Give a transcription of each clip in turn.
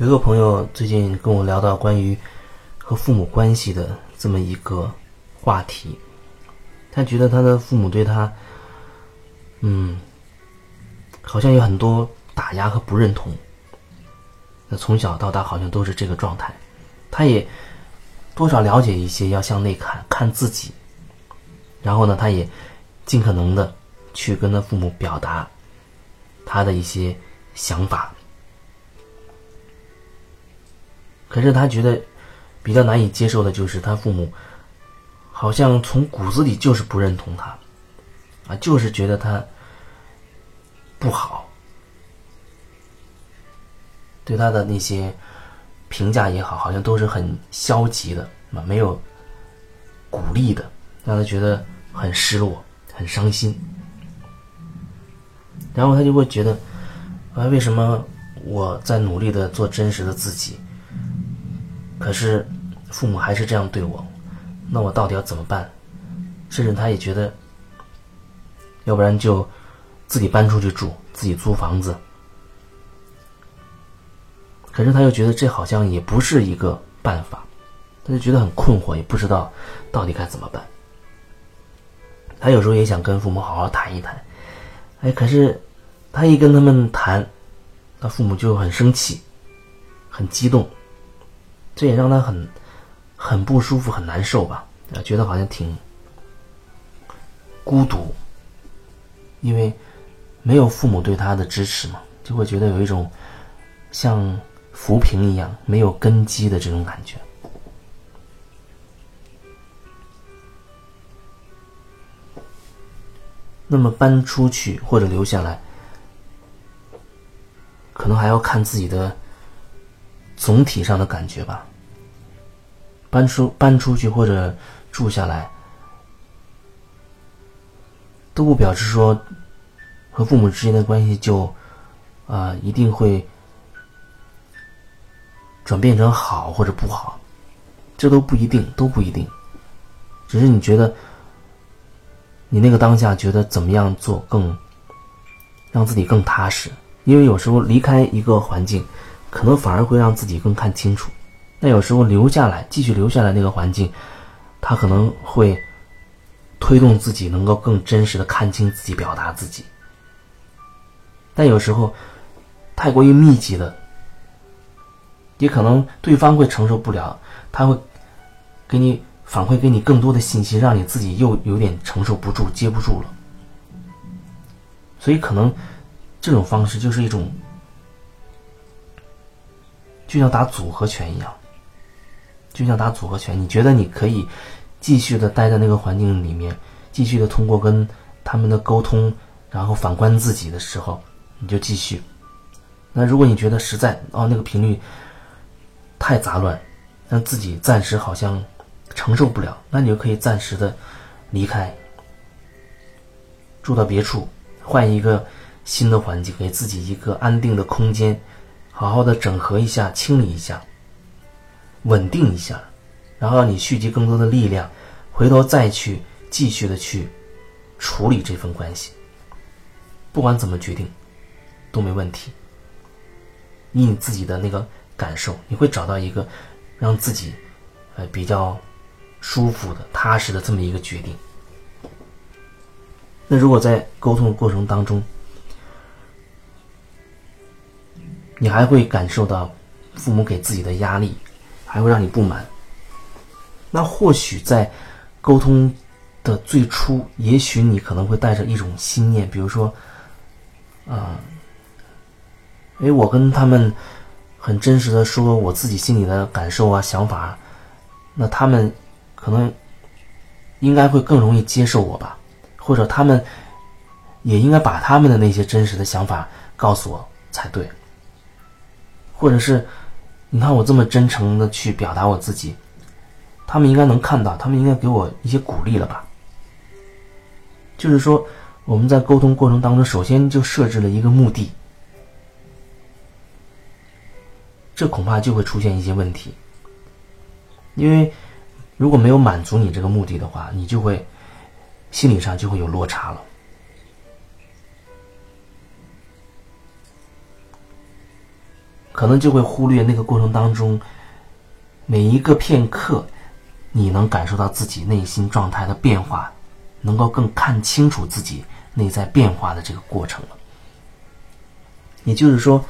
有一个朋友最近跟我聊到关于和父母关系的这么一个话题，他觉得他的父母对他，嗯，好像有很多打压和不认同。那从小到大好像都是这个状态，他也多少了解一些，要向内看看自己。然后呢，他也尽可能的去跟他父母表达他的一些想法。可是他觉得比较难以接受的就是他父母好像从骨子里就是不认同他，啊，就是觉得他不好，对他的那些评价也好，好像都是很消极的，啊，没有鼓励的，让他觉得很失落、很伤心。然后他就会觉得，啊，为什么我在努力的做真实的自己？可是，父母还是这样对我，那我到底要怎么办？甚至他也觉得，要不然就自己搬出去住，自己租房子。可是他又觉得这好像也不是一个办法，他就觉得很困惑，也不知道到底该怎么办。他有时候也想跟父母好好谈一谈，哎，可是他一跟他们谈，他父母就很生气，很激动。这也让他很很不舒服，很难受吧？啊，觉得好像挺孤独，因为没有父母对他的支持嘛，就会觉得有一种像浮萍一样没有根基的这种感觉。那么搬出去或者留下来，可能还要看自己的总体上的感觉吧。搬出搬出去或者住下来，都不表示说和父母之间的关系就啊一定会转变成好或者不好，这都不一定，都不一定。只是你觉得你那个当下觉得怎么样做更让自己更踏实？因为有时候离开一个环境，可能反而会让自己更看清楚。那有时候留下来，继续留下来那个环境，他可能会推动自己能够更真实的看清自己，表达自己。但有时候太过于密集的，也可能对方会承受不了，他会给你反馈给你更多的信息，让你自己又有点承受不住、接不住了。所以可能这种方式就是一种，就像打组合拳一样。就像打组合拳，你觉得你可以继续的待在那个环境里面，继续的通过跟他们的沟通，然后反观自己的时候，你就继续。那如果你觉得实在哦那个频率太杂乱，让自己暂时好像承受不了，那你就可以暂时的离开，住到别处，换一个新的环境，给自己一个安定的空间，好好的整合一下，清理一下。稳定一下，然后让你蓄积更多的力量，回头再去继续的去处理这份关系。不管怎么决定，都没问题。以你自己的那个感受，你会找到一个让自己呃比较舒服的、踏实的这么一个决定。那如果在沟通的过程当中，你还会感受到父母给自己的压力。还会让你不满。那或许在沟通的最初，也许你可能会带着一种心念，比如说，啊，哎，我跟他们很真实的说我自己心里的感受啊、想法，那他们可能应该会更容易接受我吧，或者他们也应该把他们的那些真实的想法告诉我才对，或者是。你看我这么真诚的去表达我自己，他们应该能看到，他们应该给我一些鼓励了吧？就是说，我们在沟通过程当中，首先就设置了一个目的，这恐怕就会出现一些问题。因为如果没有满足你这个目的的话，你就会心理上就会有落差了。可能就会忽略那个过程当中每一个片刻，你能感受到自己内心状态的变化，能够更看清楚自己内在变化的这个过程了。也就是说，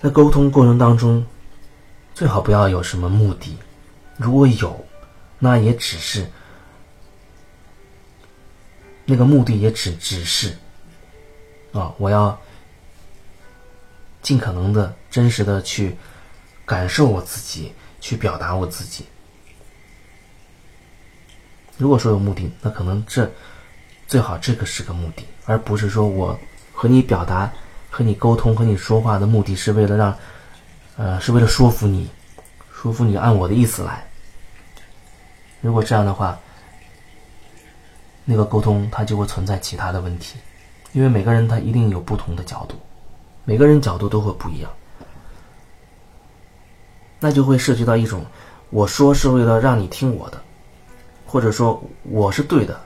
在沟通过程当中，最好不要有什么目的，如果有，那也只是那个目的也只只是啊，我要尽可能的真实的去感受我自己，去表达我自己。如果说有目的，那可能这最好这个是个目的，而不是说我和你表达。和你沟通、和你说话的目的是为了让，呃，是为了说服你，说服你按我的意思来。如果这样的话，那个沟通它就会存在其他的问题，因为每个人他一定有不同的角度，每个人角度都会不一样，那就会涉及到一种，我说是为了让你听我的，或者说我是对的，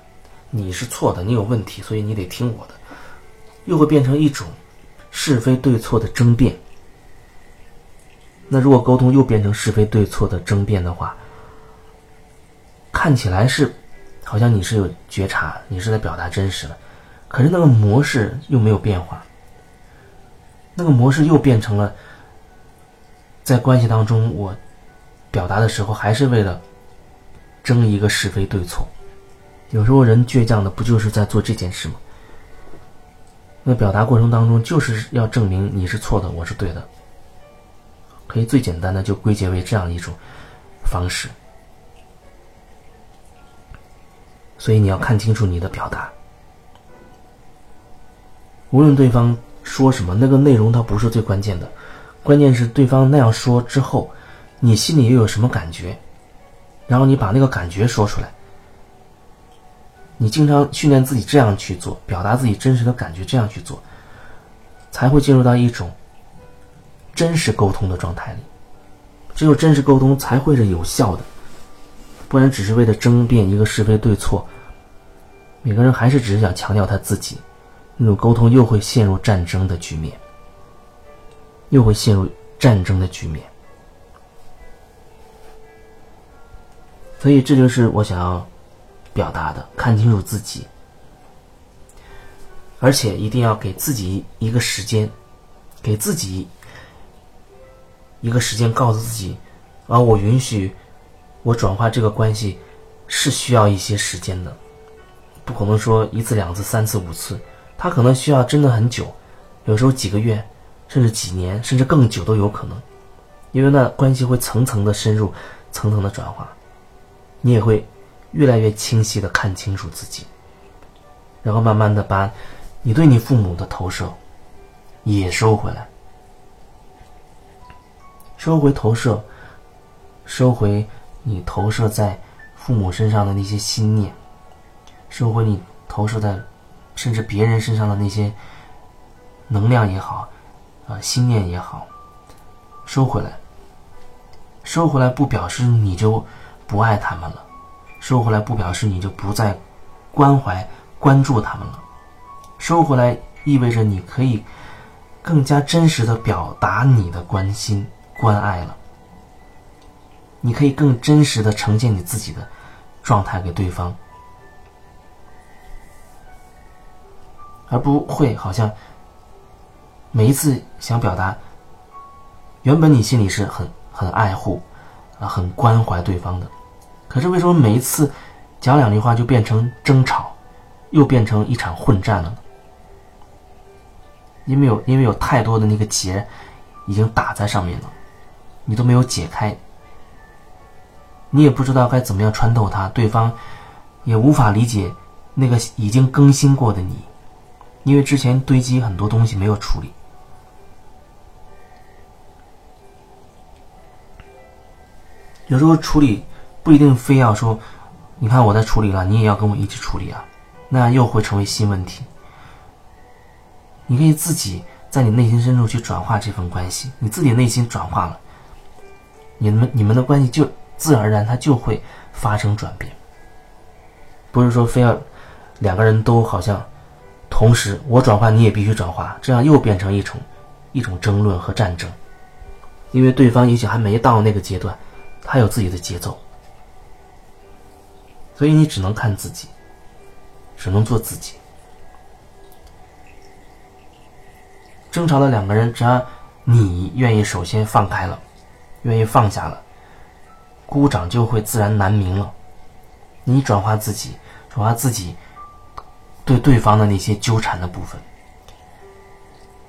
你是错的，你有问题，所以你得听我的，又会变成一种。是非对错的争辩，那如果沟通又变成是非对错的争辩的话，看起来是好像你是有觉察，你是在表达真实的，可是那个模式又没有变化，那个模式又变成了在关系当中，我表达的时候还是为了争一个是非对错，有时候人倔强的不就是在做这件事吗？那表达过程当中，就是要证明你是错的，我是对的。可以最简单的就归结为这样一种方式。所以你要看清楚你的表达，无论对方说什么，那个内容它不是最关键的，关键是对方那样说之后，你心里又有什么感觉，然后你把那个感觉说出来。你经常训练自己这样去做，表达自己真实的感觉，这样去做，才会进入到一种真实沟通的状态里。只有真实沟通才会是有效的，不然只是为了争辩一个是非对错，每个人还是只是想强调他自己，那种沟通又会陷入战争的局面，又会陷入战争的局面。所以这就是我想要。表达的，看清楚自己，而且一定要给自己一个时间，给自己一个时间，告诉自己，啊，我允许我转化这个关系是需要一些时间的，不可能说一次、两次、三次、五次，他可能需要真的很久，有时候几个月，甚至几年，甚至更久都有可能，因为那关系会层层的深入，层层的转化，你也会。越来越清晰的看清楚自己，然后慢慢的把你对你父母的投射也收回来，收回投射，收回你投射在父母身上的那些心念，收回你投射在甚至别人身上的那些能量也好，啊，心念也好，收回来，收回来不表示你就不爱他们了。收回来不表示你就不再关怀、关注他们了。收回来意味着你可以更加真实的表达你的关心、关爱了。你可以更真实的呈现你自己的状态给对方，而不会好像每一次想表达，原本你心里是很很爱护啊、很关怀对方的。可是为什么每一次讲两句话就变成争吵，又变成一场混战了呢？因为有因为有太多的那个结已经打在上面了，你都没有解开，你也不知道该怎么样穿透它，对方也无法理解那个已经更新过的你，因为之前堆积很多东西没有处理，有时候处理。不一定非要说，你看我在处理了，你也要跟我一起处理啊，那又会成为新问题。你可以自己在你内心深处去转化这份关系，你自己内心转化了，你们你们的关系就自然而然它就会发生转变。不是说非要两个人都好像同时我转化你也必须转化，这样又变成一种一种争论和战争。因为对方也许还没到那个阶段，他有自己的节奏，所以你只能看自己，只能做自己。争吵的两个人，只要你愿意首先放开了，愿意放下了，孤掌就会自然难鸣了。你转化自己，转化自己对对方的那些纠缠的部分，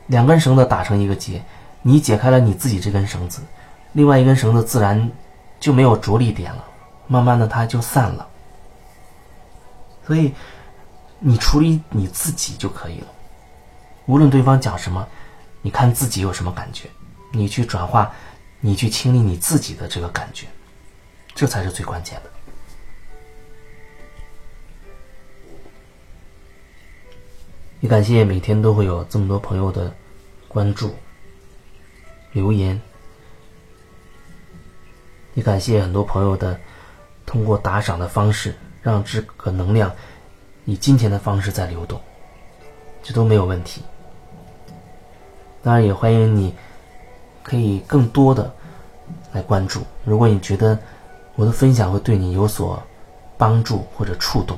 两根绳子打成一个结。你解开了你自己这根绳子，另外一根绳子自然就没有着力点了，慢慢的它就散了。所以你处理你自己就可以了。无论对方讲什么，你看自己有什么感觉，你去转化，你去清理你自己的这个感觉，这才是最关键的。也感谢每天都会有这么多朋友的关注。留言，也感谢很多朋友的通过打赏的方式，让这个能量以金钱的方式在流动，这都没有问题。当然，也欢迎你可以更多的来关注。如果你觉得我的分享会对你有所帮助或者触动，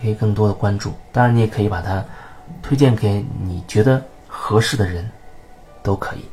可以更多的关注。当然，你也可以把它推荐给你觉得合适的人。都可以。